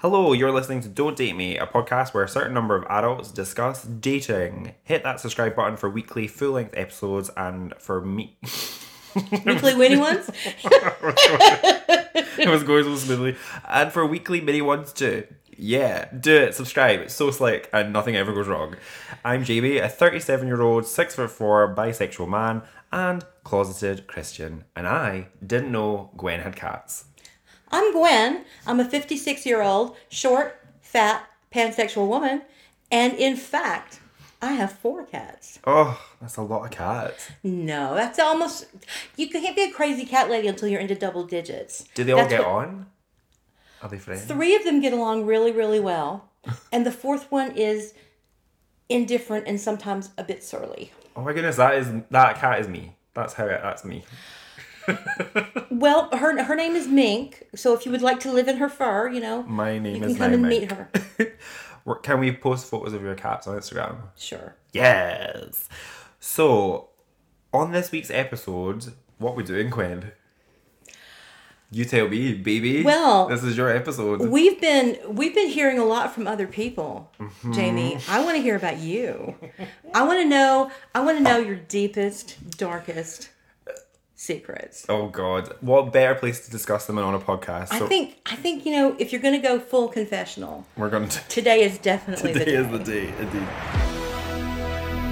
Hello, you're listening to Don't Date Me, a podcast where a certain number of adults discuss dating. Hit that subscribe button for weekly full length episodes and for me. Weekly winning ones? it was going so smoothly. And for weekly mini ones too. Yeah, do it. Subscribe. It's so slick and nothing ever goes wrong. I'm Jamie, a 37 year old, 6 foot 4 bisexual man and closeted Christian. And I didn't know Gwen had cats. I'm Gwen. I'm a 56 year old, short, fat, pansexual woman. And in fact, I have four cats. Oh, that's a lot of cats. No, that's almost. You can't be a crazy cat lady until you're into double digits. Do they all That's get what- on? Are they friends? Three of them get along really, really well. And the fourth one is indifferent and sometimes a bit surly. Oh my goodness, that is that cat is me. That's how it, that's me. Well, her her name is Mink, so if you would like to live in her fur, you know, My name you can is come and meet her. Can we post photos of your cats on Instagram? Sure. Yes. So, on this week's episode, what we doing, Gwen? You tell me, baby. Well, this is your episode. We've been we've been hearing a lot from other people, Mm-hmm. Jamie. I want to hear about you. I want to know. I want to know your deepest, darkest secrets. oh God, what better place to discuss them than on a podcast? I So think. I think you know if you're going to go full confessional, we're going to. today is definitely Today the day. is the day, indeed.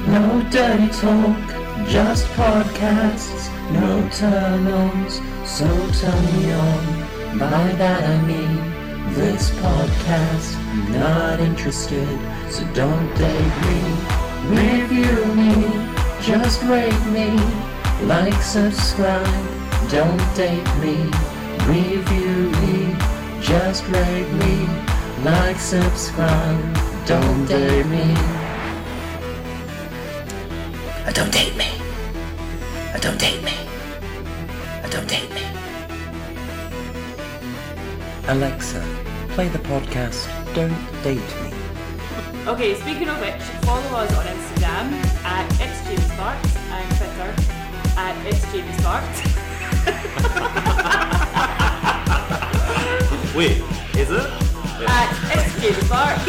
No dirty talk, just podcasts, no turn-ons, so turn me on. By that I mean this podcast, I'm not interested, so don't date me. Review me, just rate me, like, subscribe, don't date me. Review me, just rate me, like, subscribe, don't date me. Uh, Don't date me. Uh, Don't date me. Uh, Don't date me. Alexa, play the podcast Don't Date Me. Okay, speaking of which, follow us on Instagram at it's Jamie Sparks and Twitter at it's Jamie Sparks. Wait, is it? at it's Jamie Sparks.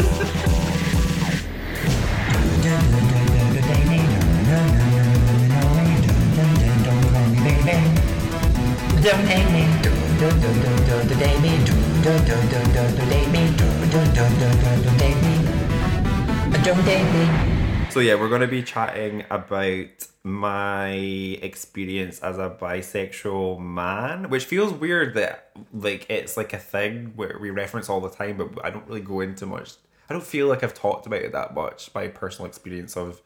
Don't date me. So yeah, we're going to be chatting about my experience as a bisexual man, which feels weird that like it's like a thing where we reference all the time, but I don't really go into much. I don't feel like I've talked about it that much. My personal experience of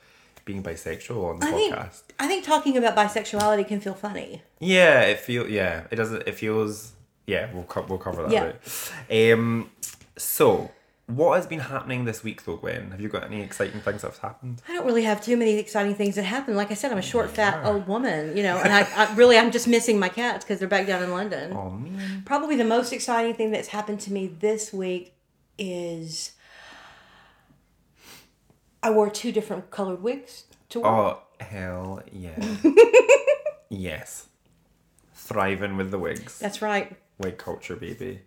being bisexual on the I think. podcast. I think talking about bisexuality can feel funny. Yeah, it feels. yeah, it doesn't. It feels yeah. We'll co- we'll cover that. Yeah. Um. So. What has been happening this week though, Gwen? Have you got any exciting things that have happened? I don't really have too many exciting things that happened. Like I said, I'm a short, fat old woman, you know, and I, I really I'm just missing my cats because they're back down in London. Oh man. Probably the most exciting thing that's happened to me this week is I wore two different colored wigs to work. Oh hell yeah. yes. Thriving with the wigs. That's right. Wig culture, baby.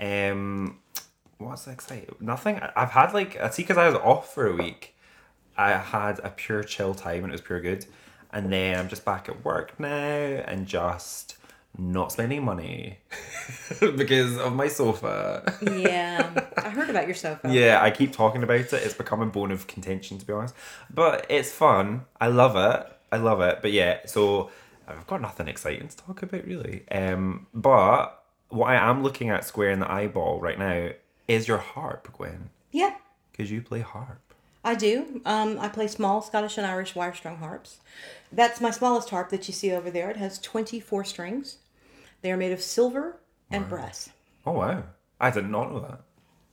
Um, what's exciting? Nothing. I've had like I see because I was off for a week. I had a pure chill time and it was pure good, and then I'm just back at work now and just not spending money because of my sofa. Yeah, I heard about your sofa. Yeah, I keep talking about it. It's become a bone of contention, to be honest. But it's fun. I love it. I love it. But yeah, so I've got nothing exciting to talk about, really. Um, but what I am looking at square in the eyeball right now is your harp, Gwen. Yeah, Because you play harp. I do. Um, I play small Scottish and Irish wire strung harps. That's my smallest harp that you see over there. It has 24 strings. They are made of silver and brass. Oh, wow. I did not know that.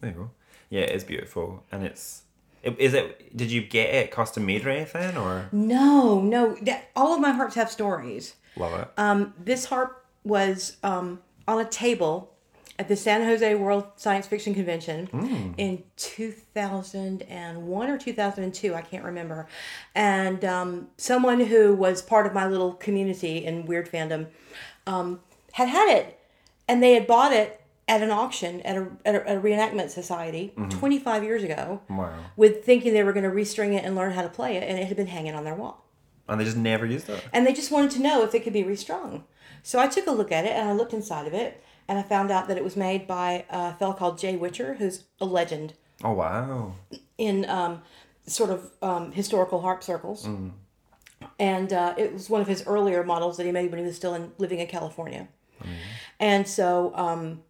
There you go. Yeah, it is beautiful. And it's. is it? Did you get it custom made or anything? Or. No, no. All of my harps have stories. Love it. Um, this harp was um, on a table at the San Jose World Science Fiction Convention in 2001 or 2002, I can't remember. And um, someone who was part of my little community in Weird Fandom um, had had it, and they had bought it at an auction at a, at a, at a reenactment society Mm-hmm. 25 years ago Wow. with thinking they were going to restring it and learn how to play it, and it had been hanging on their wall. And they just never used it. And they just wanted to know if it could be restrung. So I took a look at it and I looked inside of it, and I found out that it was made by a fellow called Jay Witcher, who's a legend Oh wow. in um, sort of um, historical harp circles. And uh, it was one of his earlier models that he made when he was still in, living in California. And so um,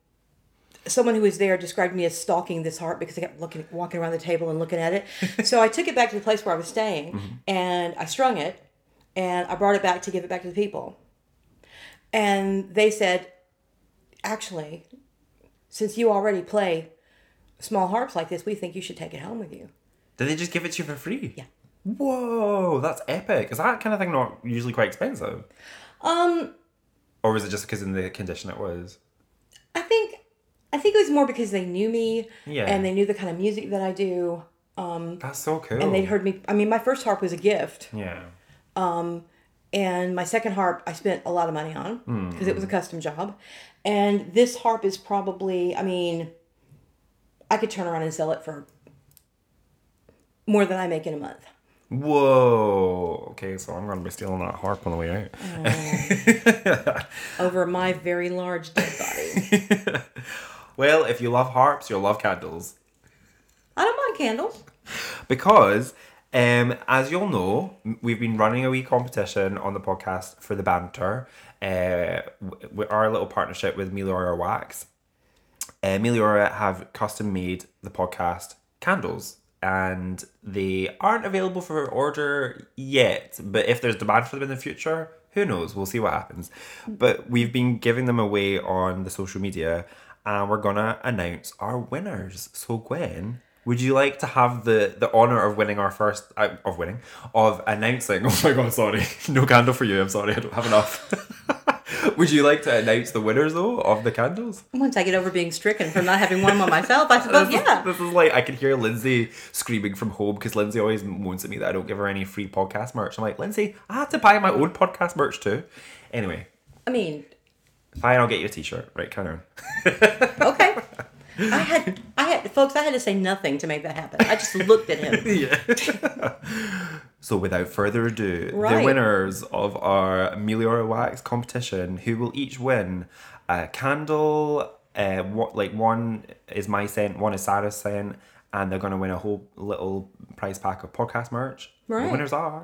someone who was there described me as stalking this harp because I kept looking, walking around the table and looking at it. so I took it back to the place where I was staying and I strung it and I brought it back to give it back to the people. And they said, actually, since you already play small harps like this, we think you should take it home with you. Did they just give it to you for free? Yeah. Whoa, that's epic. Is that kind of thing not usually quite expensive? Um, Or was it just because in the condition it was? I think I think it was more because they knew me Yeah. and they knew the kind of music that I do. Um That's so cool. And they'd heard me I mean my first harp was a gift Yeah. And my second harp I spent a lot of money on because it was a mm-hmm. custom job. And this harp is probably I mean I could turn around and sell it for more than I make in a month. Whoa. Okay, so I'm gonna be stealing that harp on the way out. Oh. Over my very large dead body. Well, if you love harps, you'll love candles. I don't mind candles. Because, um, as you'll know, we've been running a wee competition on the podcast for the banter. Uh, with our little partnership with Meliora Wax. Uh, Meliora have custom made the podcast candles, and they aren't available for order yet. But if there's demand for them in the future, who knows? We'll see what happens. But we've been giving them away on the social media, and we're gonna announce our winners. So Gwen, would you like to have the the honor of winning our first uh, of winning of announcing? Oh my god, sorry, no candle for you. I'm sorry, I don't have enough. would you like to announce the winners though of the candles? Once I get over being stricken from not having one on myself, I suppose This is- yeah. This is like I can hear Lindsay screaming from home because Lindsay always moans at me that I don't give her any free podcast merch. I'm like, Lindsay, I have to buy my own podcast merch too. Anyway, I mean, fine, I'll get you a t-shirt. Right, carry on. okay. I had, I had, folks, I had to say nothing to make that happen. I just looked at him. Yeah. so without further ado, the winners of our Meliora Wax competition, who will each win a candle. Uh, what like one is my scent, one is Sarah's scent, and they're gonna win a whole little prize pack of podcast merch. The Right. winners are.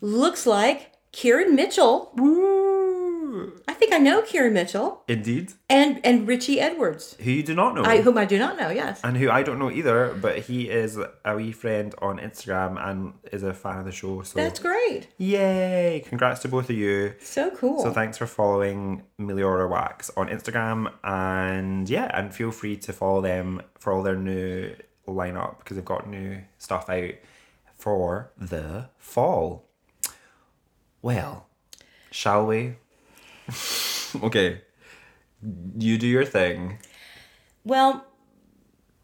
Looks like Kieran Mitchell. Woo! I think I know Kieran Mitchell Indeed. and and Richie Edwards, Who you do not know. I, whom I do not know. Yes, and who I don't know either, but he is a wee friend on Instagram and is a fan of the show. So that's great. yay! Congrats to both of you. So cool. So thanks for following Meliora Wax on Instagram and yeah, and feel free to follow them for all their new lineup because they've got new stuff out for the fall. Well, shall we? okay. You do your thing. well,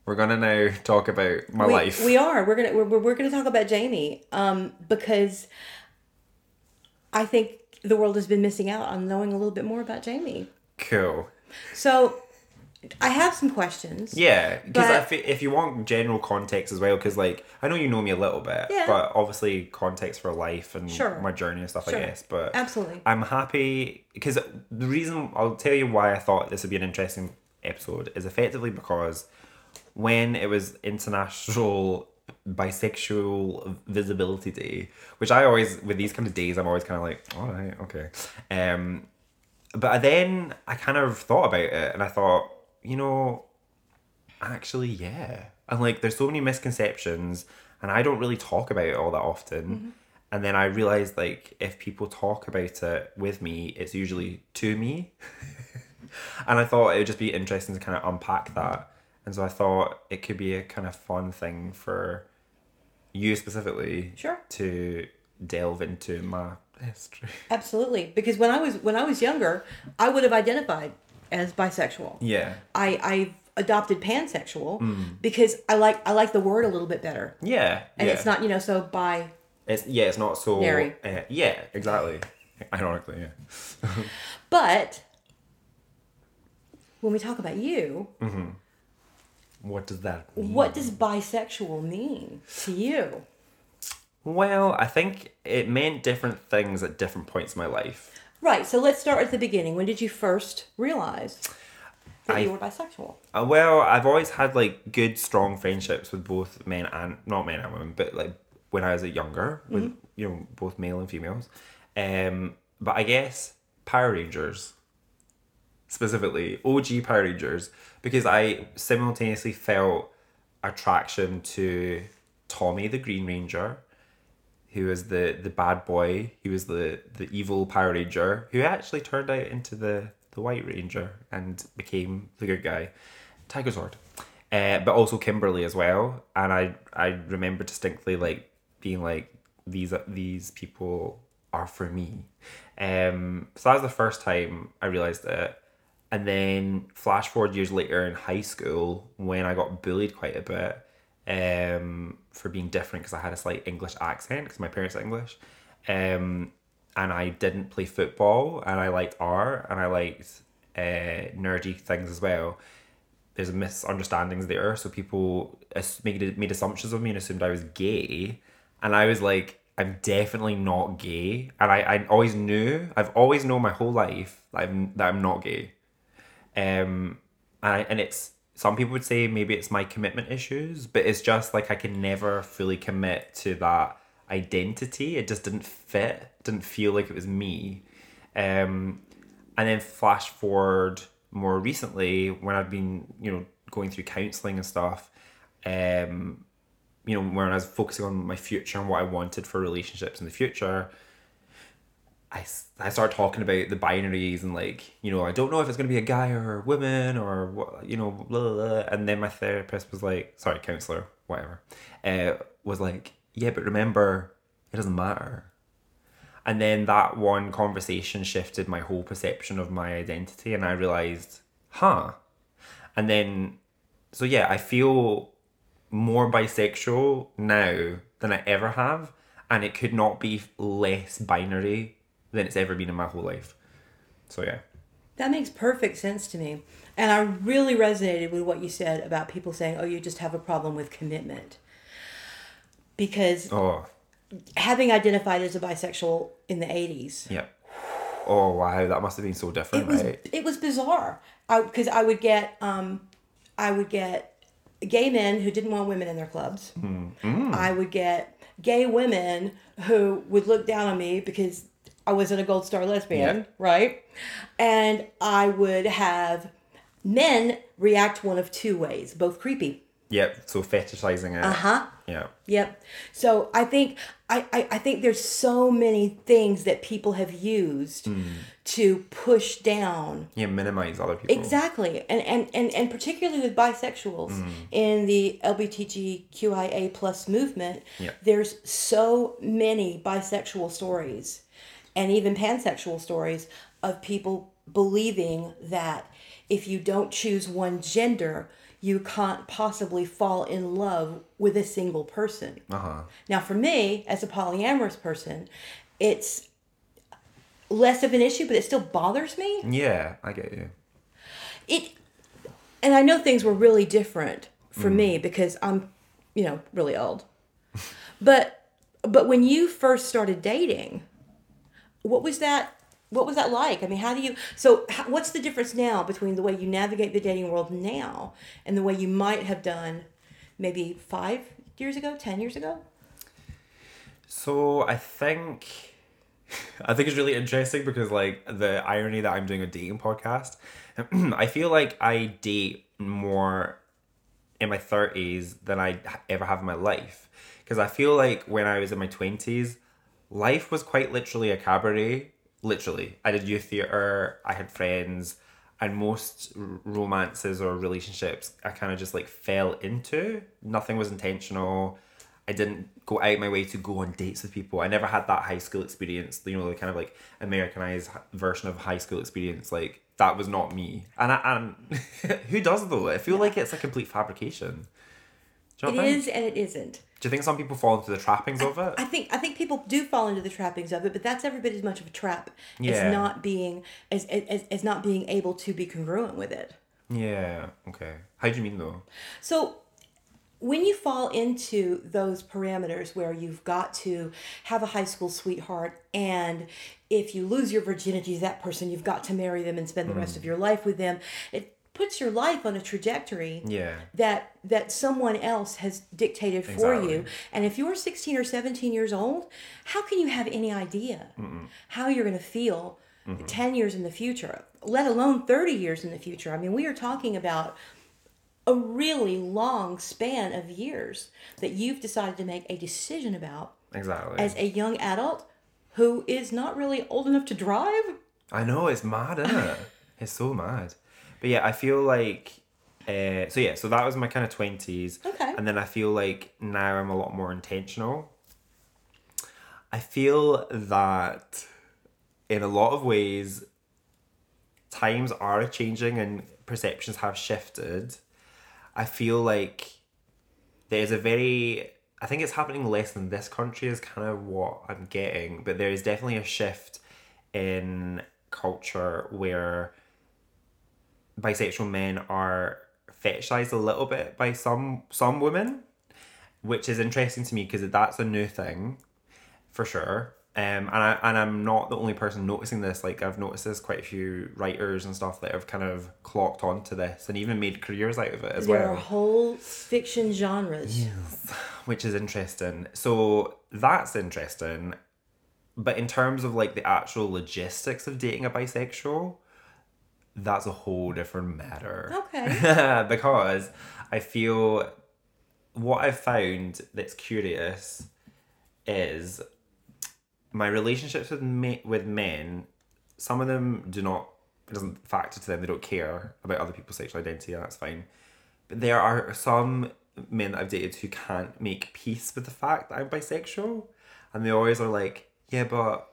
We're gonna now talk about my we, life. we are. We're gonna we're, we're we're gonna talk about Jamie, um, because I think the world has been missing out on knowing a little bit more about Jamie. cool. So, I have some questions. Yeah, because if, if you want general context as well, because like I know you know me a little bit, Yeah. but obviously context for life and Sure. my journey and stuff, Sure. I guess. But Absolutely. I'm happy because the reason I'll tell you why I thought this would be an interesting episode is effectively because when it was International Bisexual Visibility Day, which I always with these kind of days I'm always kind of like, all right, okay. Um, but then I kind of thought about it and I thought, you know, actually, yeah. And like, there's so many misconceptions, and I don't really talk about it all that often. Mm-hmm. And then I realized, like, if people talk about it with me, it's usually to me. and I thought it would just be interesting to kind of unpack that. And so I thought it could be a kind of fun thing for you specifically Sure. to delve into my history. Absolutely, because when I was when I was younger, I would have identified as bisexual. Yeah. I I adopted pansexual because I like I like the word a little bit better, Yeah. and yeah. it's not you know so by It's yeah, it's not so. Nary. Uh, yeah, exactly. Ironically, yeah. but when we talk about you, What does that mean? what does bisexual mean to you? Well, I think it meant different things at different points in my life. Right. So let's start at the beginning. When did you first realize that I- you were bisexual? Uh, well, I've always had like good, strong friendships with both men and not men and women, but like when I was younger, with you know both male and females. Um, but I guess Power Rangers, specifically OG Power Rangers, because I simultaneously felt attraction to Tommy the Green Ranger, who was the the bad boy. He was the the evil Power Ranger who actually turned out into the the White Ranger and became the good guy, Tigerzord. Uh, but also Kimberly as well, and I I remember distinctly like being like these these people are for me. Um, so that was the first time I realized it. And then flash forward years later in high school when I got bullied quite a bit um, for being different because I had a slight English accent because my parents are English. Um, and I didn't play football and I liked art and I liked uh, nerdy things as well. There's misunderstandings there, so people made made assumptions of me and assumed I was gay, and I was like, I'm definitely not gay, and I, I always knew, I've always known my whole life that I'm that I'm not gay, um, and I, and it's some people would say maybe it's my commitment issues, but it's just like I can never fully commit to that identity. It just didn't fit, didn't feel like it was me. Um, and then flash forward more recently when I've been, you know, going through counseling and stuff, um, you know, when I was focusing on my future and what I wanted for relationships in the future, I, I start talking about the binaries and like, you know, I don't know if it's to be a guy or a woman or what, you know, blah, blah, blah. And then my therapist was like, sorry, counselor, whatever, uh, was like, yeah, but remember, it doesn't matter. And then that one conversation shifted my whole perception of my identity. And I realized, huh. And then, so yeah, I feel more bisexual now than I ever have, and it could not be less binary than it's ever been in my whole life. So yeah. That makes perfect sense to me. And I really resonated with what you said about people saying, oh, you just have a problem with commitment. Because Oh, having identified as a bisexual in the 80s, yeah. Oh wow, that must have been so different, it was right? it was bizarre. I because I would get um, I would get gay men who didn't want women in their clubs. I would get gay women who would look down on me because I wasn't a gold star lesbian, Yeah. right? And I would have men react one of two ways, both creepy. Yep. So fetishizing it. Uh huh. Yeah. Yep. So I think I, I, I think there's so many things that people have used to push down Yeah. Minimize other people. exactly and and and, and particularly with bisexuals in the lgbtqia plus movement Yeah. there's so many bisexual stories and even pansexual stories of people believing that if you don't choose one gender you can't possibly fall in love with a single person Uh huh. now, for me, as a polyamorous person, it's less of an issue, but it still bothers me. Yeah, I get you. It, and I know things were really different for me because I'm, you know, really old. but, but when you first started dating, what was that? What was that like? I mean, how do you? So, how, what's the difference now between the way you navigate the dating world now and the way you might have done, maybe five years ago, ten years ago? So I think I think it's really interesting because like the irony that I'm doing a dating podcast, I feel like I date more in my 30s than I ever have in my life because I feel like when I was in my 20s, life was quite literally a cabaret. Literally, I did youth theater. I had friends, and most r- romances or relationships I kind of just like fell into. Nothing was intentional. I didn't go out my way to go on dates with people. I never had that high school experience, you know, the kind of like Americanized version of high school experience. Like that was not me. And I, and who does though? I feel like it's a complete fabrication. Do you It is and it isn't. Do you think some people fall into the trappings of it? I think I think people do fall into the trappings of it, but that's every bit as much of a trap Yeah. as not being as, as as not being able to be congruent with it. Yeah. Okay. How do you mean though? So when you fall into those parameters where you've got to have a high school sweetheart and if you lose your virginity to that person you've got to marry them and spend the rest mm. of your life with them it puts your life on a trajectory Yeah. that that someone else has dictated for you and if you're 16 or 17 years old how can you have any idea how you're going to feel 10 years in the future let alone 30 years in the future i mean we are talking about a really long span of years that you've decided to make a decision about Exactly. as a young adult who is not really old enough to drive I know it's mad, isn't it? it's so mad. But yeah, I feel like. Uh, so yeah, so that was my kind of twenties. Okay. And then I feel like now I'm a lot more intentional. I feel that in a lot of ways, times are changing and perceptions have shifted. I feel like there's a very I think it's happening less in this country is kind of what I'm getting, but there is definitely a shift in culture where bisexual men are fetishized a little bit by some some women, which is interesting to me because that's a new thing, for sure. Um, and I and I'm not the only person noticing this. Like I've noticed this quite a few writers and stuff that have kind of clocked onto this and even made careers out of it as there well There are whole fiction genres which is interesting. So that's interesting. But in terms of like the actual logistics of dating a bisexual, that's a whole different matter. Okay. because I feel what I've found that's curious is my relationships with me- with men. Some of them do not it doesn't factor to them. They don't care about other people's sexual identity. and That's fine. But there are some men that I've dated who can't make peace with the fact that I'm bisexual, and they always are like, "Yeah, but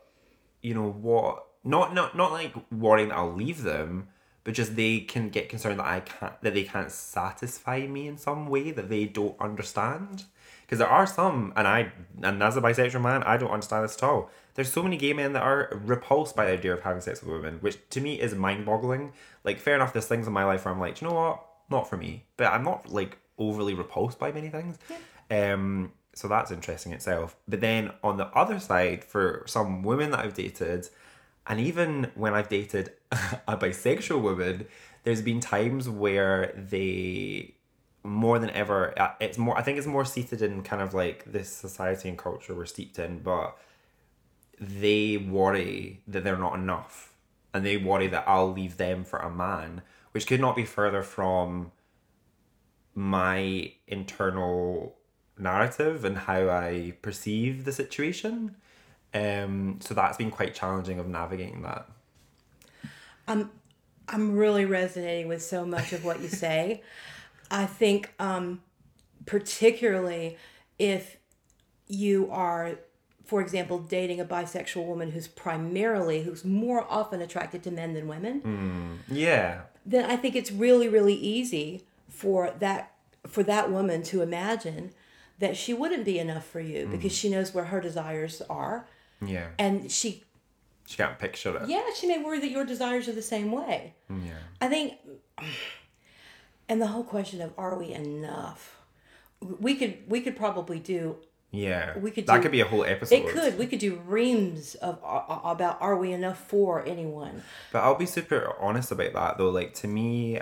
you know what? Not not not like worrying that I'll leave them, but just they can get concerned that I can't that they can't satisfy me in some way that they don't understand." Because there are some, and I and as a bisexual man, I don't understand this at all. There's so many gay men that are repulsed by the idea of having sex with women, which to me is mind-boggling. Like, fair enough, there's things in my life where I'm like, you know what? Not for me. But I'm not like overly repulsed by many things. Um, so that's interesting itself. But then on the other side, for some women that I've dated, and even when I've dated a bisexual woman, there's been times where they more than ever uh, it's more i think it's more seated in kind of like this society and culture we're steeped in but they worry that they're not enough. And they worry that i'll leave them for a man which could not be further from my internal narrative and how i perceive the situation um so that's been quite challenging of navigating that. I'm really resonating with so much of what you say. I think, um, particularly if you are, for example, dating a bisexual woman who's primarily, who's more often attracted to men than women, yeah. then I think it's really, really easy for that for that woman to imagine that she wouldn't be enough for you because she knows where her desires are, yeah and she she can't picture it yeah, she may worry that your desires are the same way. yeah I think, and the whole question of are we enough? We could we could probably do yeah We could that do- could be a whole episode it could we could do reams of uh, about are we enough for anyone? But I'll be super honest about that though. Like to me,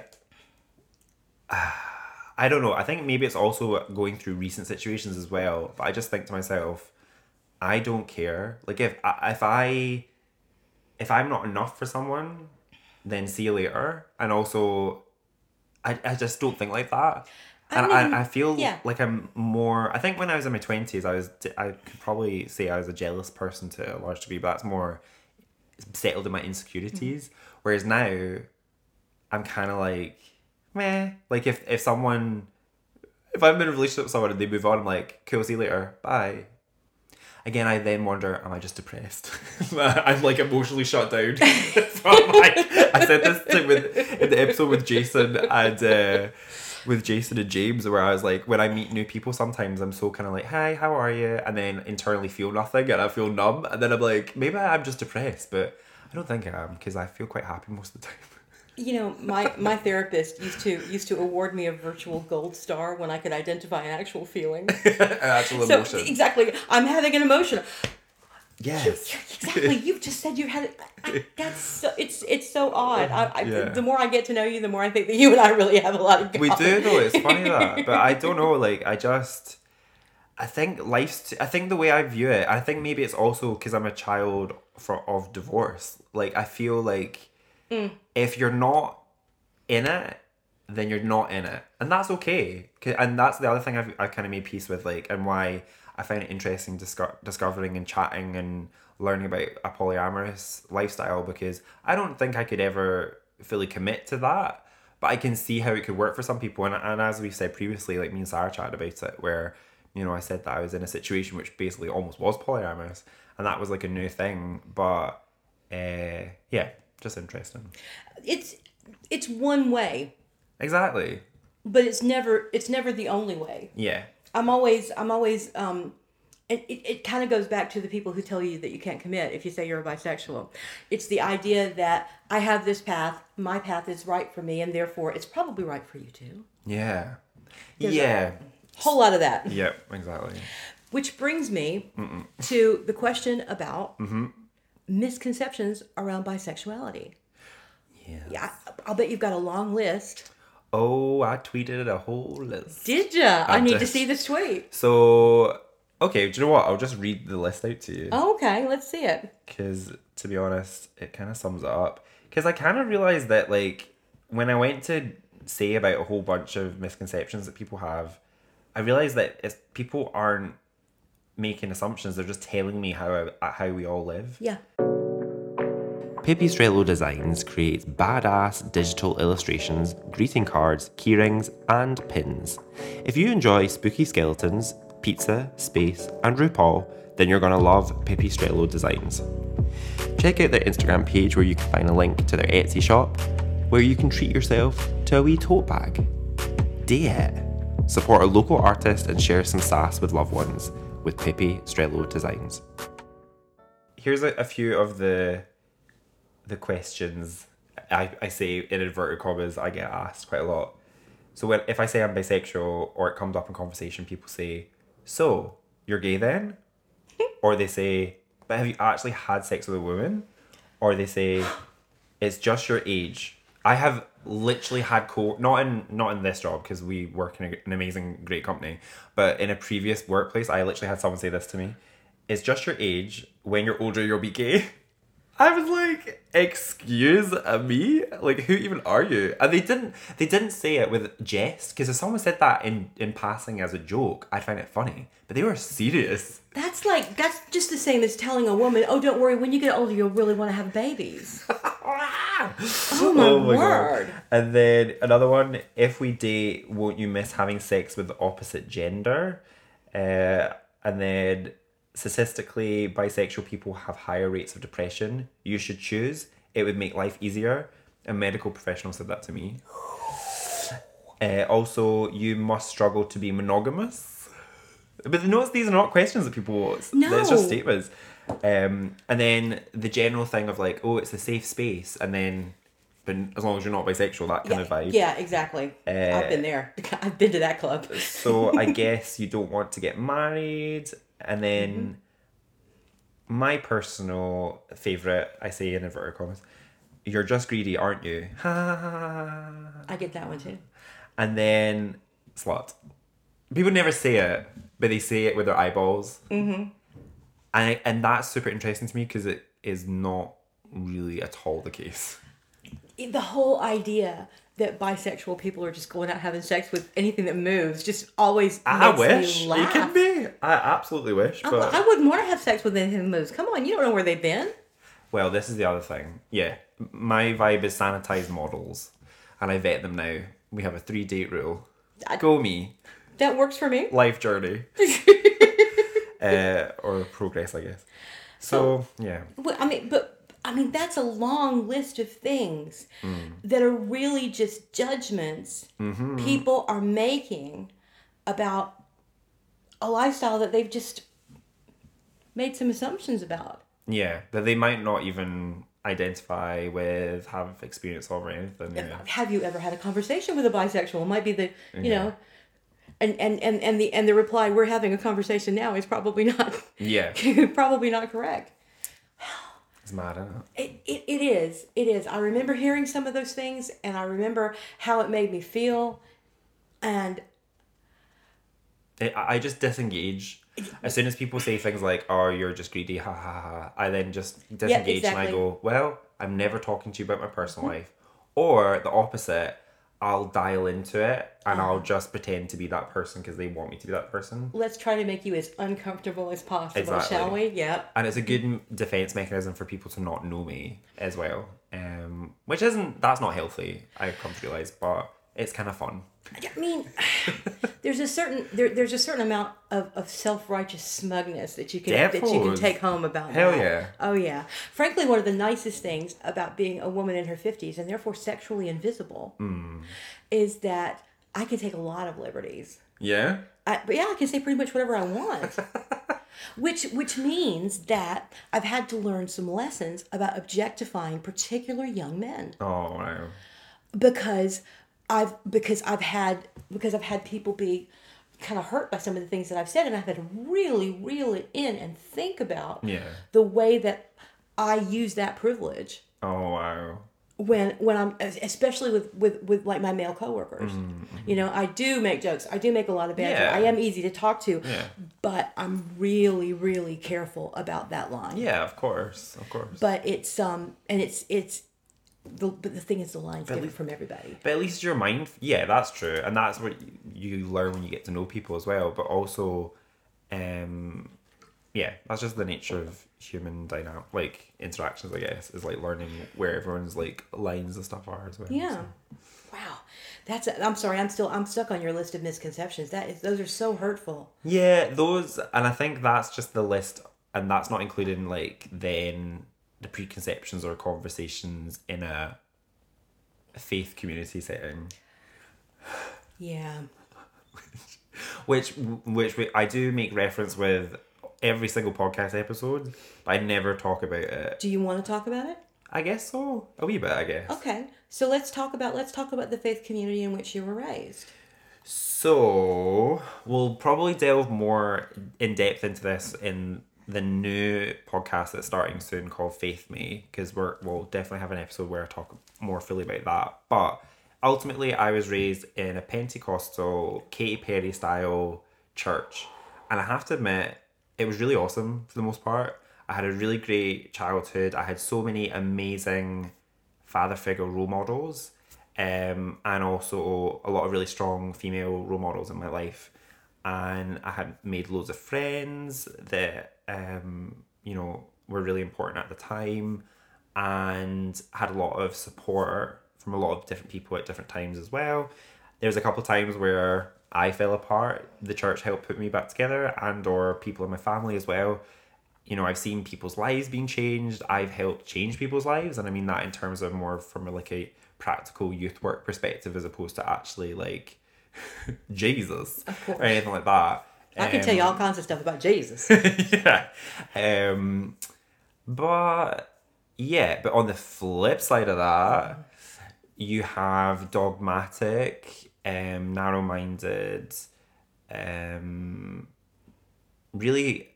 I don't know. I think maybe it's also going through recent situations as well. But I just think to myself, I don't care. Like if I- if I if I'm not enough for someone, then see you later. And also, I I just don't think like that. I And don't I, I feel yeah. like I'm more. I think when I was in my twenties, I was. I could probably say I was a jealous person to a large degree, but that's more settled in my insecurities. Mm-hmm. Whereas now, I'm kind of like, meh. Like if if someone, if I'm in a relationship with someone and they move on, I'm like, cool, see you later, bye. Again, I then wonder, am I just depressed? I'm like emotionally shut down. from I said this thing with in the episode with Jason and uh, with Jason and James, where I was like, when I meet new people, sometimes I'm so kind of like, hi, how are you? And then internally feel nothing and I feel numb. And then I'm like, maybe I'm just depressed, but I don't think I am because I feel quite happy most of the time. You know, my my therapist used to used to award me a virtual gold star when I could identify an actual feeling. An actual so emotion. exactly, I'm having an emotion. yes. Exactly, You've just said you had it. I, that's so, it's it's so odd. I, I, Yeah. The more I get to know you, the more I think that you and I really have a lot of. we do though it's funny that but i don't know like i just i think life's t- i think the way i view it i think maybe it's also because i'm a child for of divorce like i feel like if you're not in it then you're not in it and that's okay. and that's the other thing i've i kind of made peace with like and why i find it interesting disco- discovering and chatting and learning about a polyamorous lifestyle because i don't think i could ever fully commit to that but I can see how it could work for some people. And, and as we've said previously, like me and Sarah chatted about it, where, you know, I said that I was in a situation which basically almost was polyamorous, and that was like a new thing. But, uh, yeah, just interesting. It's it's one way, Exactly. but it's never it's never the only way. Yeah. I'm always I'm always um it, it, it kind of goes back to the people who tell you that you can't commit if you say you're a bisexual. It's the idea that I have this path, my path is right for me, and therefore it's probably right for you too. Yeah. There's a- yeah. Whole lot of that. Yep, exactly. Which brings me to the question about Mm-hmm. Misconceptions around bisexuality. Yeah. Yeah, I- I'll bet you've got a long list. Oh, I tweeted a whole list. Did ya? I, I need to see this tweet. So, okay, do you know what? I'll just read the list out to you. Oh, okay, let's see it. because to be honest, it kind of sums it up. Because I kind of realized that like when I went to say about a whole bunch of misconceptions that people have, I realized that it's, people aren't making assumptions; they're just telling me how I, how we all live. Yeah. Pipistrello Designs creates badass digital illustrations, greeting cards, keyrings, and pins. If you enjoy spooky skeletons, pizza, space, and RuPaul, then you're gonna love Pipistrello Designs. Check out their Instagram page where you can find a link to their Etsy shop, where you can treat yourself to a wee tote bag. Day it! Support a local artist and share some sass with loved ones with Pipistrello Designs. Here's a, a few of the the questions I, I say in inverted commas I get asked quite a lot. So when if I say I'm bisexual or it comes up in conversation, people say, "So you're gay then?" or they say, "But have you actually had sex with a woman?" Or they say, "It's just your age." I have literally had co not in not in this job because we work in a, an amazing great company, but in a previous workplace, I literally had someone say this to me: "It's just your age. When you're older, you'll be gay." I was like, "Excuse me, like who even are you?" And they didn't. They didn't say it with jest because if someone said that in in passing as a joke, I'd find it funny. But they were serious. That's like that's just the same as telling a woman, "Oh, don't worry. When you get older, you'll really want to have babies." oh my, word! And then another one: if we date, won't you miss having sex with the opposite gender? Uh, and then statistically, bisexual people have higher rates of depression. You should choose. It would make life easier. A medical professional said that to me. Uh, also, you must struggle to be monogamous. But the notes, these are not questions that people. It's just statements. Um, and then the general thing of like, oh, it's a safe space, and then, but as long as you're not bisexual, that kind Yeah, of vibe. yeah, exactly. I've been there. I've been to that club. So I guess you don't want to get married, and then my personal favorite, I say in inverted commas, you're just greedy, aren't you? I get that one too. and then slut. People never say it, but they say it with their eyeballs. Mm-hmm. And and that's super interesting to me because it is not really at all the case. The whole idea that bisexual people are just going out having sex with anything that moves just always I wish laugh. could be. I absolutely wish, I, but I wouldn't want to have sex with anything that moves. Come on, you don't know where they've been. Well, this is the other thing. Yeah, my vibe is sanitized models, and I vet them now. We have a three date rule. I- Go me, That works for me. life journey, uh, or progress, I guess. So yeah, Well, I mean, but I mean, that's a long list of things mm. that are really just judgments mm-hmm. people are making about a lifestyle that they've just made some assumptions about. yeah, that they might not even identify with, have experience of, or anything. Yeah. Have you ever had a conversation with a bisexual? It Might be the you Yeah. know, and and and and the and the reply we're having a conversation now is probably not Yeah. probably not correct. It's mad, isn't it? It, it, it is. It is. I remember hearing some of those things and I remember how it made me feel. And it, I I just disengage. As soon as people say things like, "Oh, you're just greedy," ha ha ha, I then just disengage and I go, "Well, I'm never talking to you about my personal mm-hmm. life." Or the opposite, I'll dial into it and I'll just pretend to be that person because they want me to be that person. let's try to make you as uncomfortable as possible, Exactly. shall we? Yep. And it's a good defense mechanism for people to not know me as well. Um, which isn't that's not healthy. I've come to realize, but it's kind of fun. I mean, there's a certain there, there's a certain amount of, of self righteous smugness that you can that you can take home about Hell that. yeah. Oh yeah. Frankly, one of the nicest things about being a woman in her fifties and therefore sexually invisible Hmm. is that I can take a lot of liberties. Yeah. I, but yeah, I can say pretty much whatever I want. which which means that I've had to learn some lessons about objectifying particular young men Oh wow. because I've because I've had because I've had people be kind of hurt by some of the things that I've said and I've had to really reel it in and think about Yeah. the way that I use that privilege Oh wow. when when I'm especially with with with like my male coworkers. You know, I do make jokes. I do make a lot of banter. Mm-hmm. Yeah. I am easy to talk to. Yeah. But I'm really really careful about that line. Yeah, of course, of course. But it's um and it's it's the but the thing is the line's different least- from everybody. But at least your mind, yeah, that's true, and that's what you, you learn when you get to know people as well. But also, um, yeah, that's just the nature of human dynamic, like interactions. I guess is like learning where everyone's like lines and stuff are as well. Yeah. so. Wow. That's i I'm sorry. I'm still I'm stuck on your list of misconceptions. That is those are so hurtful. Yeah, those, and I think that's just the list, and that's not including like then the preconceptions or conversations in a faith community setting. Yeah. which which we, I do make reference with every single podcast episode, but I never talk about it. Do you want to talk about it? I guess so, a wee bit, I guess. Okay. So let's talk about let's talk about the faith community in which you were raised. So we'll probably delve more in depth into this in the new podcast that's starting soon called Faith Me, because we're we'll definitely have an episode where I talk more fully about that. But ultimately, I was raised in a Pentecostal Katy Perry style church, and I have to admit, it was really awesome for the most part. I had a really great childhood. I had so many amazing father figure role models um, and also a lot of really strong female role models in my life. And I had made loads of friends that, um, you know, were really important at the time and had a lot of support from a lot of different people at different times as well. There was a couple of times where I fell apart. The church helped put me back together and or people in my family as well you know, I've seen people's lives being changed. I've helped change people's lives, and I mean that in terms of more from a, like a practical youth work perspective, as opposed to actually like Jesus or anything like that. I can tell you Um, all kinds of stuff about Jesus. yeah. Um, but yeah, but on the flip side of that, you have dogmatic, um, narrow-minded, um, really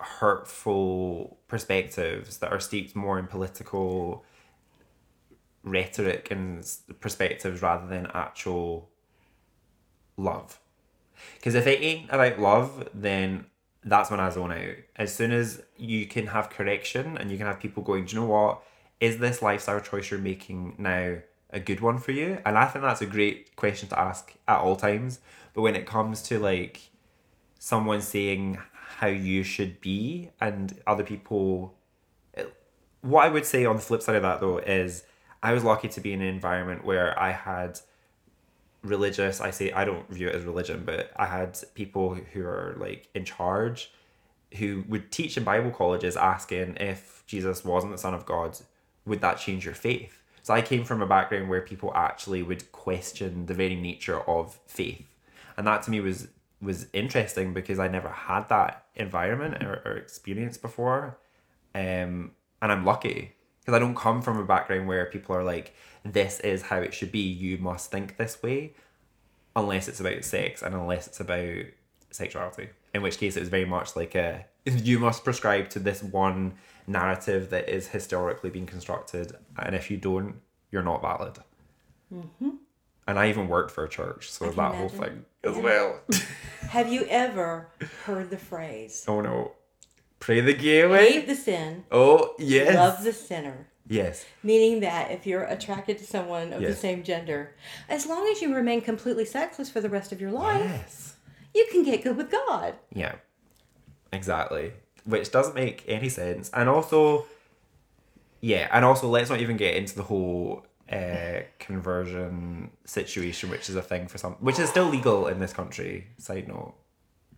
hurtful perspectives that are steeped more in political rhetoric and perspectives rather than actual love. Because if it ain't about love, then that's when I zone out. As soon as you can have correction and you can have people going, do you know what? Is this lifestyle choice you're making now a good one for you? And I think that's a great question to ask at all times. But when it comes to like someone saying how you should be and other people what I would say on the flip side of that though is I was lucky to be in an environment where I had religious. I say I don't view it as religion but I had people who are like in charge who would teach in Bible colleges asking if Jesus wasn't the son of God would that change your faith? So I came from a background where people actually would question the very nature of faith. And that to me was was interesting because I never had that environment or, or experience before. Um and I'm lucky because I don't come from a background where people are like, this is how it should be. You must think this way, unless it's about sex and unless it's about sexuality. In which case, it was very much like a you must prescribe to this one narrative that is historically being constructed, and if you don't, you're not valid. And I even worked for a church, so Mm-hmm. that whole thing as well. Have you ever heard the phrase, oh no, pray the gay hate the sin, Oh yes, love the sinner? yes. Meaning that if you're attracted to someone of the same gender, as long as you remain completely sexless for the rest of your life, Yes. you can get good with God. Yeah, exactly. Which doesn't make any sense. And also, yeah, and also let's not even get into the whole uh, conversion situation, which is a thing for some, which is still legal in this country. Side note,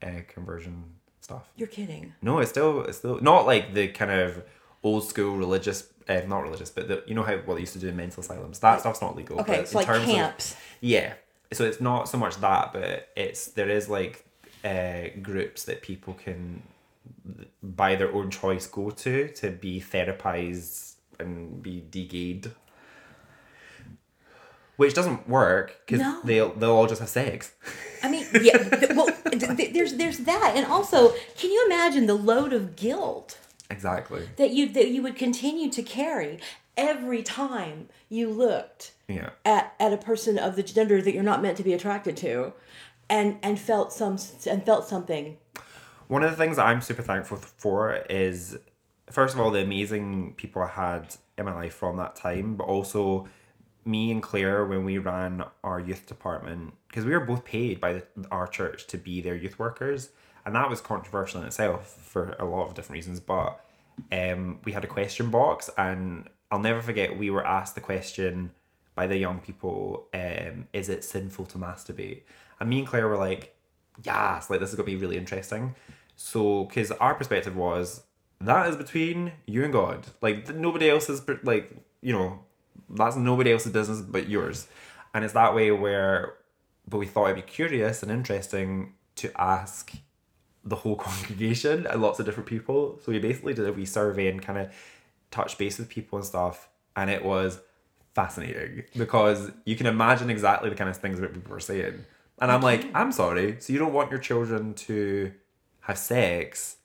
uh, conversion stuff. You're kidding. No, it's still it's still not like the kind of old school religious, uh, not religious, but the you know how what they used to do in mental asylums. That stuff's not legal. Okay, but it's in like terms of- camps. yeah. So it's not so much that, but it's there is like uh, groups that people can, by their own choice, go to to be therapized and be de-gayed. Which doesn't work because No. they'll they'll all just have sex. I mean, yeah. th- well, th- th- there's there's that, and also, can you imagine the load of guilt Exactly. that you that you would continue to carry every time you looked Yeah. at, at a person of the gender that you're not meant to be attracted to, and and felt some and felt something. One of the things that I'm super thankful for is, first of all, the amazing people I had in my life from that time, but also me and Claire when we ran our youth department, because we were both paid by the, our church to be their youth workers, and that was controversial in itself for a lot of different reasons. But um, we had a question box, and I'll never forget we were asked the question by the young people, um, "Is it sinful to masturbate?" And me and Claire were like, yes, like this is gonna be really interesting. So, because our perspective was that is between you and God. Like nobody else is like you know, that's nobody else's business but yours. And it's that way where, but we thought it'd be curious and interesting to ask the whole congregation and lots of different people. So we basically did a wee survey and kind of touch base with people and stuff, and it was fascinating because you can imagine exactly the kind of things that people were saying. And I'm like, I'm sorry. So you don't want your children to have sex,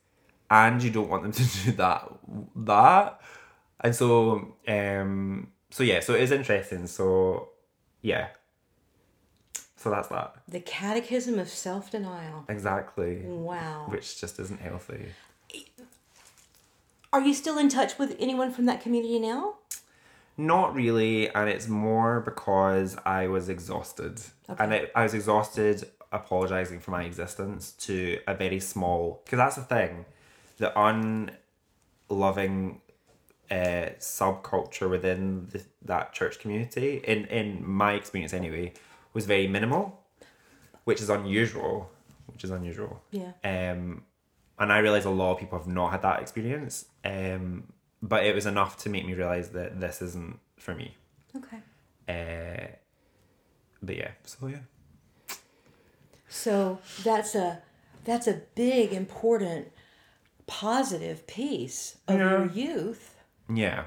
and you don't want them to do that, that, and so, um, so yeah, so it is interesting. So, yeah. So that's that. The catechism of self denial. Exactly. Wow. Which just isn't healthy. Are you still in touch with anyone from that community now? Not really, and it's more because I was exhausted. And it, I was exhausted apologizing for my existence to a very small. Because that's the thing. The unloving uh, subculture within the, that church community, in, in my experience anyway, was very minimal, which is unusual. Which is unusual. Yeah. Um, and I realize a lot of people have not had that experience. Um, but it was enough to make me realize that this isn't for me. Okay. Uh, but yeah, so yeah. So that's a that's a big, important, positive piece of your youth Yeah.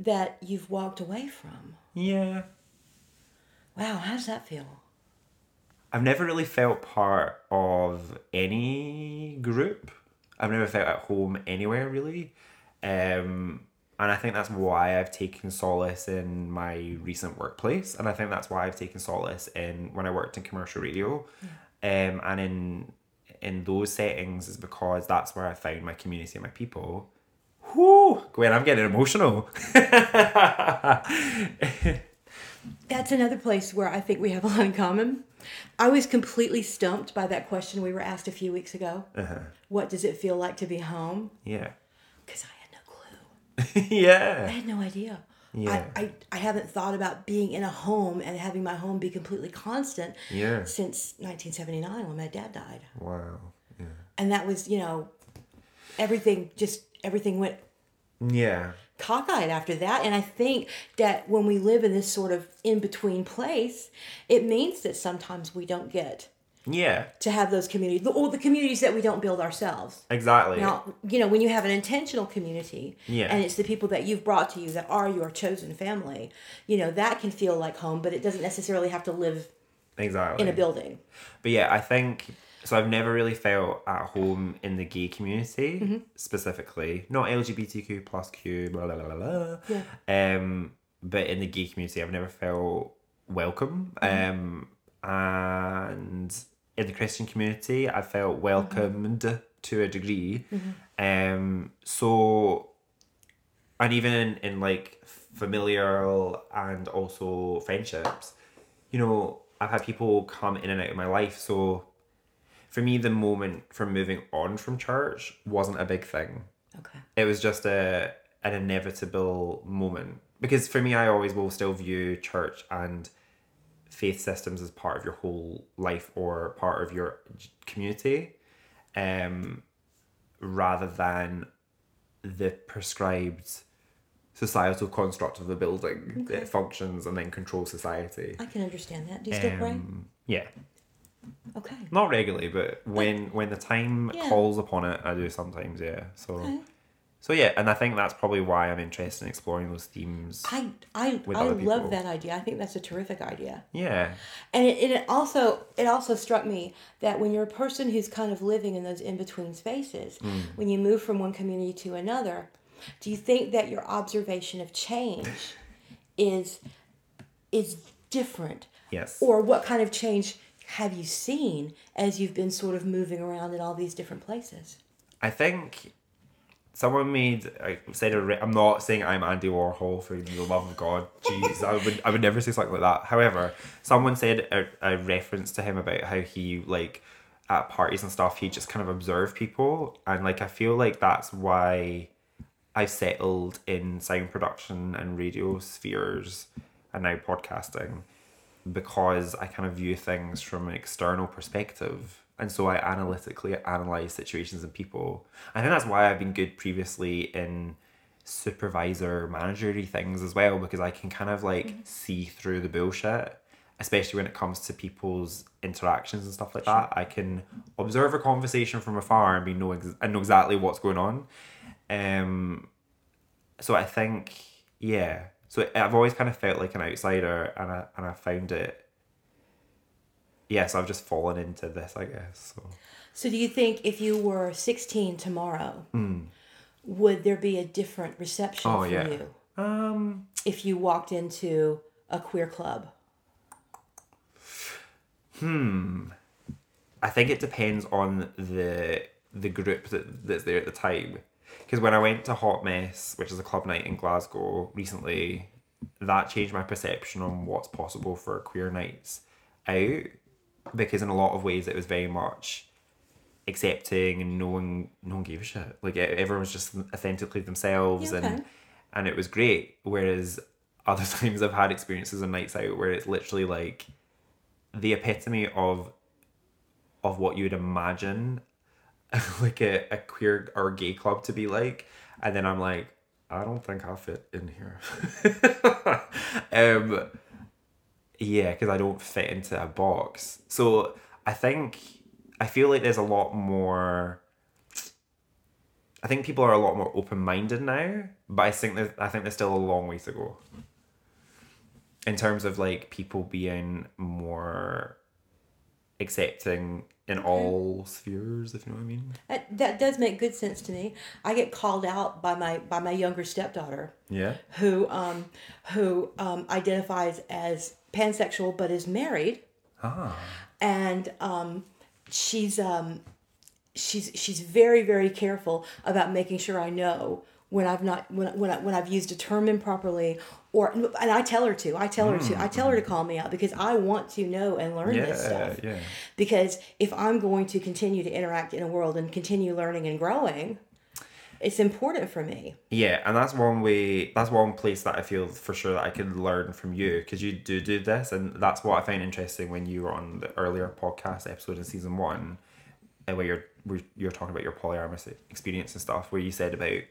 that you've walked away from. Yeah. Wow, how does that feel? I've never really felt part of any group. I've never felt at home anywhere really. Um, and I think that's why I've taken solace in my recent workplace. And I think that's why I've taken solace in when I worked in commercial radio. Um, and in in those settings is because that's where I found my community and my people. Whoo! Gwen, I'm getting emotional. That's another place where I think we have a lot in common. I was completely stumped by that question we were asked a few weeks ago. Uh-huh. What does it feel like to be home? yeah. Because I had no clue. Yeah. I had no idea. Yeah. I, I, I haven't thought about being in a home and having my home be completely constant Yeah. since 1979 when my dad died. Wow. Yeah. And that was, you know, everything just, everything went Yeah. cockeyed after that. And I think that when we live in this sort of in between place, it means that sometimes we don't get Yeah, to have those communities, or the communities that we don't build ourselves. exactly. Now, you know, when you have an intentional community, Yeah. and it's the people that you've brought to you that are your chosen family, you know, that can feel like home, but it doesn't necessarily have to live exactly. in a building. But yeah, I think so. I've never really felt at home in the gay community Mm-hmm. specifically, not LGBTQ plus Q, blah blah blah blah. Yeah. Um, but in the gay community, I've never felt welcome. Um, and in the Christian community, I felt welcomed to a degree. Um, so and even in, in like familial and also friendships you know i've had people come in and out of my life so for me the moment from moving on from church wasn't a big thing Okay. it was just a an inevitable moment because for me i always will still view church and faith systems as part of your whole life or part of your community um rather than the prescribed societal construct of the building that functions and then controls society I can understand that. Do you still pray? um, yeah Okay. not regularly but when when the time Yeah. calls upon it i do sometimes yeah so Okay. so yeah and i think that's probably why i'm interested in exploring those themes I I I love that idea. I think that's a terrific idea. yeah And it, it also it also struck me that when you're a person who's kind of living in those in between spaces, hmm. when you move from one community to another, do you think that your observation of change is is different? yes Or what kind of change have you seen as you've been sort of moving around in all these different places? I think someone made I said a re- I'm not saying I'm Andy Warhol for the love of God. Jeez, I would I would never say something like that. However, someone said a, a reference to him about how he like at parties and stuff he just kind of observed people and like I feel like that's why I've settled in sound production and radio spheres and now podcasting because I kind of view things from an external perspective. And so I analytically analyze situations and people. I think that's why I've been good previously in supervisor managery things as well, because I can kind of like see through the bullshit, especially when it comes to people's interactions and stuff like that. I can observe a conversation from afar and be know ex- and know exactly what's going on. Um, so I think yeah. So I've always kind of felt like an outsider, and I and I found it. Yeah, so I've just fallen into this, I guess. So So do you think if you were 16 tomorrow, would there be a different reception Oh, for yeah. you um, if you walked into a queer club? Hmm. I think it depends on the the group that that's there at the time. Because when I went to Hot Mess, which is a club night in Glasgow recently, that changed my perception on what's possible for queer nights out. Because in a lot of ways, it was very much accepting and no one no one gave a shit. Like everyone was just authentically themselves, okay. and and it was great. Whereas other times I've had experiences on nights out where it's literally like the epitome of of what you would imagine like a, a queer or gay club to be like. And then i'm like i don't think i fit in here. Um yeah because i don't fit into a box. So i think i feel like there's a lot more i think people are a lot more open-minded now but i think there's i think there's still a long way to go. In terms of like people being more accepting in all spheres if you know what i mean. That, that does make good sense to me. I get called out by my by my younger stepdaughter, yeah. who um, who um, identifies as pansexual but is married, ah. And um, she's um, she's she's very very careful about making sure I know when I've not when when, I, when I've used a term improperly or and I tell her to I tell her to I tell her to mm. call me out because I want to know and learn this stuff. yeah. Because if I'm going to continue to interact in a world and continue learning and growing it's important for me. Yeah, and that's one way. That's one place that I feel for sure that I could learn from you because you do do this, and that's what I found interesting when you were on the earlier podcast episode in season one, and where you're where you're talking about your polyamorous experience and stuff, where you said about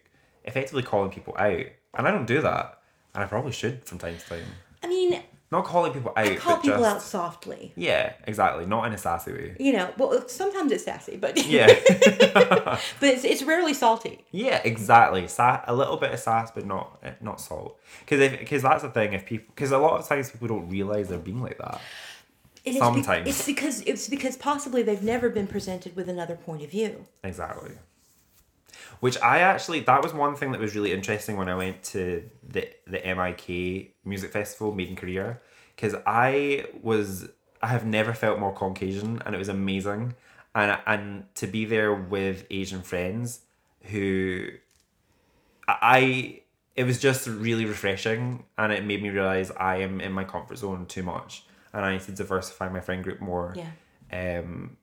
effectively calling people out, and I don't do that, and I probably should from time to time. I mean not calling people out, Call but people just out softly. yeah, exactly, not in a sassy way. You know, well, sometimes it's sassy, but Yeah, but it's, it's rarely salty. yeah, exactly. Sa- a little bit of sass, but not eh, not salt. Because because that's the thing. If people, because a lot of times people don't realize they're being like that. And it's be- Sometimes. it's because it's because possibly they've never been presented with another point of view. Exactly. Which I actually that was one thing that was really interesting when I went to the the MIK music festival made in Korea because I was I have never felt more Caucasian and it was amazing and and to be there with Asian friends who I it was just really refreshing and it made me realize I am in my comfort zone too much and I need to diversify my friend group more Yeah. um,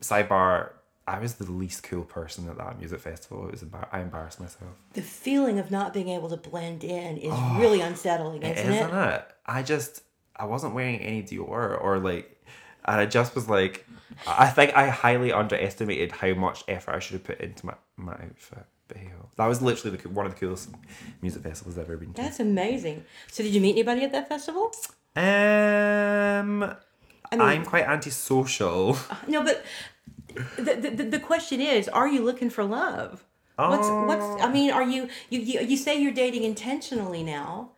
sidebar, I was the least cool person at that music festival. It was embar- I embarrassed myself. The feeling of not being able to blend in is really unsettling, isn't it? Isn't it? I just I wasn't wearing any Dior or like, and I just was like, I think I highly underestimated how much effort I should have put into my my outfit. But hey, that was literally the, one of the coolest music festivals I've ever been to. That's amazing. So, did you meet anybody at that festival? Um, I mean, I'm quite antisocial. no, but the, the the- question is, are you looking for love? What's what's? I mean, are you you you, you say you're dating intentionally now?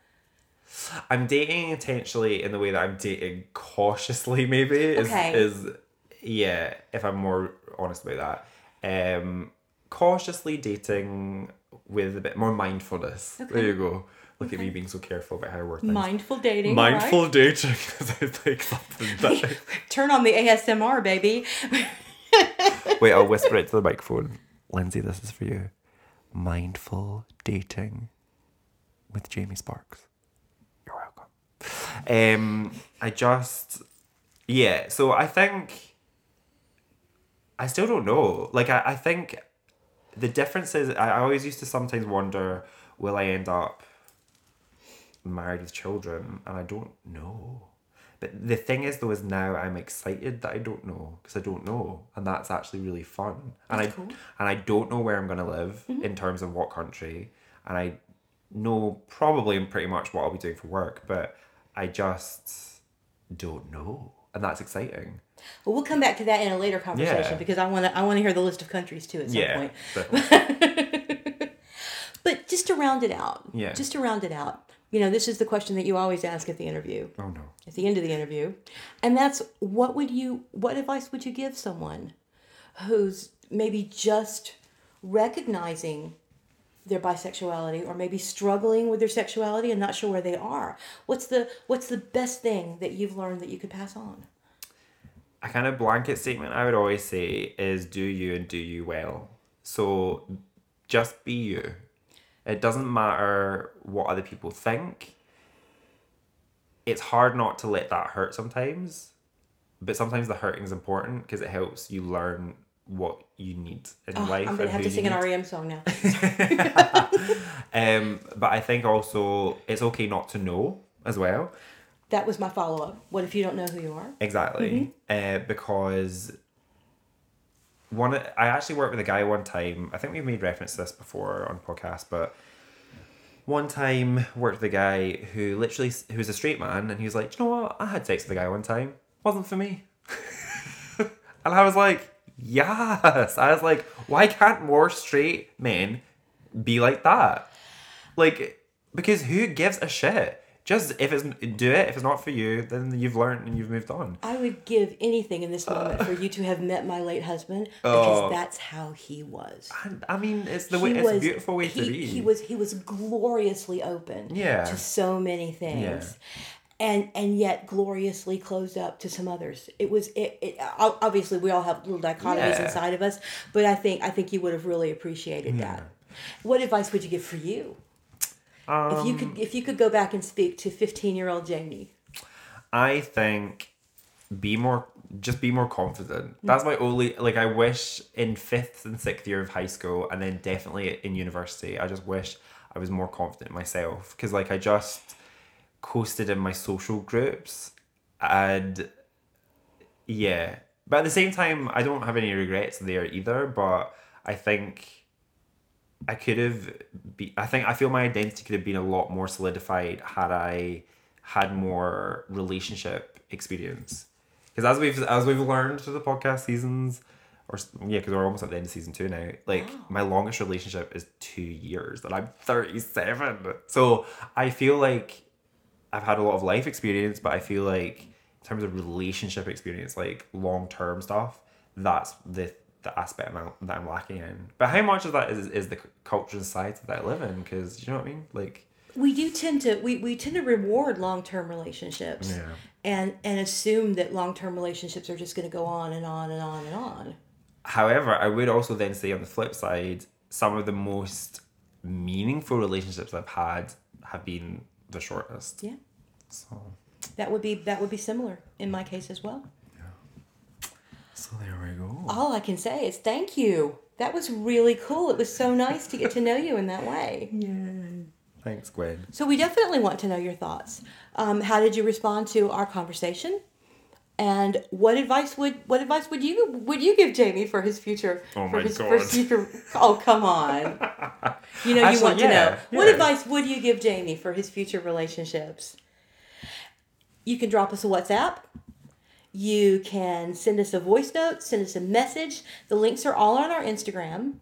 I'm dating intentionally in the way that I'm dating cautiously, maybe is Okay. is yeah. If I'm more honest about that, um, cautiously dating with a bit more mindfulness. There you go. Look at me being so careful about how I word things. Mindful dating. Mindful right? dating sounds like something that. Turn on the ASMR, baby. Wait, I'll whisper it to the microphone. Lindsay, this is for you. Mindful dating with Jamie Sparks. You're welcome. Um, I just, yeah. So I think I still don't know. Like I, I think the difference is I, I always used to sometimes wonder, will I end up married with children? And I don't know. But the thing is, though, is now I'm excited that I don't know because I don't know, and that's actually really fun. And That's I cool. and I don't know where I'm gonna live mm-hmm. in terms of what country, and I know probably pretty much what I'll be doing for work, but I just don't know, and that's exciting. Well, we'll come back to that in a later conversation Yeah. because I want to I want to hear the list of countries too at some yeah, point. But just to round it out, Yeah. just to round it out, you know, this is the question that you always ask at the interview, oh no. at the end of the interview, and that's what would you, what advice would you give someone who's maybe just recognizing their bisexuality or maybe struggling with their sexuality and not sure where they are? What's the what's the best thing that you've learned that you could pass on? a kind of blanket statement I would always say is do you and do you well. So just be you. It doesn't matter what other people think. It's hard not to let that hurt sometimes, but sometimes the hurting is important because it helps you learn what you need in Oh, life. I'm gonna have to sing an. REM song now. Um, but I think also it's okay not to know as well. that was my follow up. What if you don't know who you are? Exactly. Uh, because one, I actually worked with a guy one time. I think we've made reference to this before on podcast, but one time worked with a guy who literally who was a straight man, and he was like, you know what? I had sex with a guy one time. Wasn't for me." and I was like, "Yes." I was like, "Why can't more straight men be like that?" Like, because who gives a shit? Just if it's do it. If it's not for you, then you've learned and you've moved on. I would give anything in this moment for you to have met my late husband because Oh. that's how he was. And, I mean, it's the way. It's a was- beautiful way he, to be. He was he was gloriously open Yeah. to so many things. Yeah And, and yet gloriously closed up to some others. It was it, it obviously we all have little dichotomies Yeah. inside of us, but I think I think you would have really appreciated that. What advice would you give for you? If you Um, could if you could go back and speak to 15 year old Jamie. I think be more just be more confident. That's my only like I wish in fifth and sixth year of high school and then definitely in university, I just wish I was more confident in myself. Cause like I just coasted in my social groups and yeah. But at the same time I don't have any regrets there either, but I think I could have be I think I feel my identity could have been a lot more solidified had I had more relationship experience. Because as we've as we've learned through the podcast seasons, or yeah, because we're almost at the end of season two now. Like my longest relationship is two years, and I'm thirty seven. So I feel like I've had a lot of life experience, but I feel like in terms of relationship experience, like long term stuff, that's the the aspect that I'm lacking in. But how much of that is is the culture and society that I live in? Because you know what I mean, like. we do tend to we, we tend to reward long-term relationships Yeah. and and assume that long-term relationships are just going to go on and on and on and on However, I would also then say on the flip side, some of the most meaningful relationships I've had have been the shortest. yeah So, that would be that would be similar in my case as well so there we go. all i can say is thank you. That was really cool. It was so nice to get to know you in that way. Yeah. Thanks, Gwen. so we definitely want to know your thoughts. Um, how did you respond to our conversation? And what advice would what advice would you would you give Jamie for his future Oh for my his God. for his future oh come on. You know you Actually, want to yeah, know what advice would you give Jamie for his future relationships? You can drop us a WhatsApp you can send us a voice note send us a message the links are all on our Instagram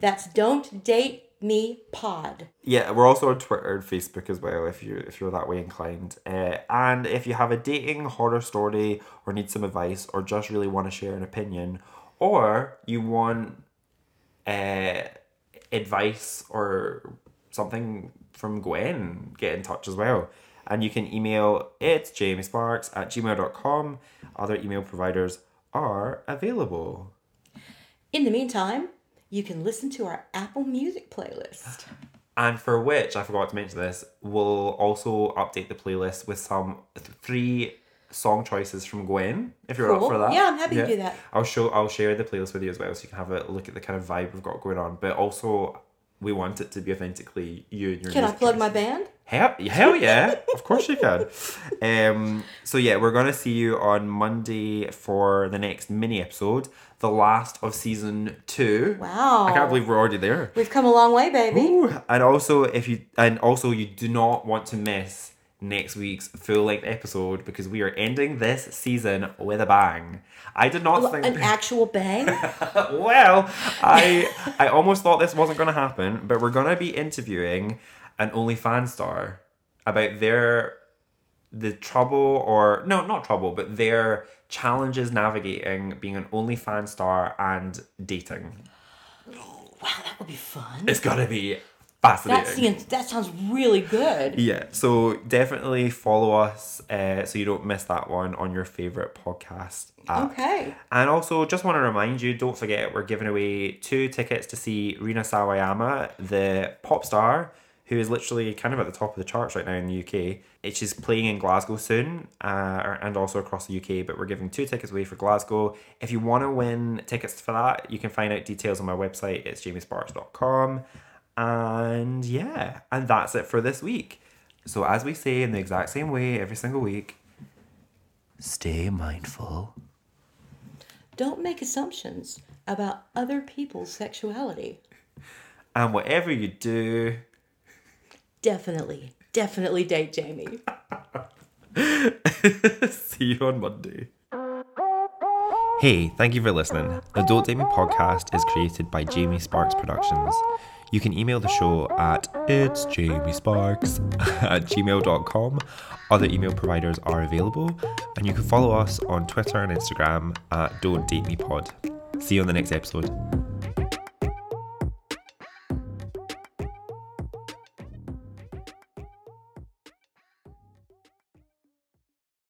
that's don't date me pod Yeah, we're also on Twitter and Facebook as well if you if you're that way inclined. Uh, and if you have a dating horror story or need some advice or just really want to share an opinion or you want uh, advice or something from Gwen, get in touch as well. And you can email it's jamiesparks at gmail.com. Other email providers are available. in the meantime you can listen to our Apple Music playlist And for which, I forgot to mention this, we'll also update the playlist with some th- three song choices from Gwen, if you're Cool. up for that. Yeah, I'm happy to do that. I'll show I'll share the playlist with you as well so you can have a look at the kind of vibe we've got going on. But also we want it to be authentically you and your can I plug my band Hell, hell yeah, of course you can. Um, so yeah, we're gonna see you on Monday for the next mini episode, the last of season two. Wow. I can't believe we're already there. We've come a long way, baby. Ooh, and also if you and also you do not want to miss next week's full length episode because we are ending this season with a bang. I did not think An actual bang. well, I I almost thought this wasn't gonna happen, but we're gonna be interviewing an OnlyFans star about their the trouble or no, not trouble, but their challenges navigating being an OnlyFans star and dating. wow, that would be fun. It's gotta be That fascinating. seems, that sounds really good. Yeah, so definitely follow us uh, so you don't miss that one on your favorite podcast app. Okay. And also, just want to remind you, don't forget we're giving away two tickets to see Rina Sawayama, the pop star, who is literally kind of at the top of the charts right now in the UK. It- She's playing in Glasgow soon, uh, and also across the UK. But we're giving two tickets away for Glasgow. If you want to win tickets for that, you can find out details on my website. It's jamiesparks.com. And yeah, and that's it for this week. So as we say in the exact same way every single week, stay mindful. Don't make assumptions about other people's sexuality. And whatever you do, Definitely, definitely date Jamie. see you on Monday. Hey, thank you for listening. The Don't Date Me podcast is created by Jamie Sparks Productions. You can email the show at it's Jamie Sparks at gmail.com. Other email providers are available, and you can follow us on Twitter and Instagram at Don't Date Me Pod. See you on the next episode.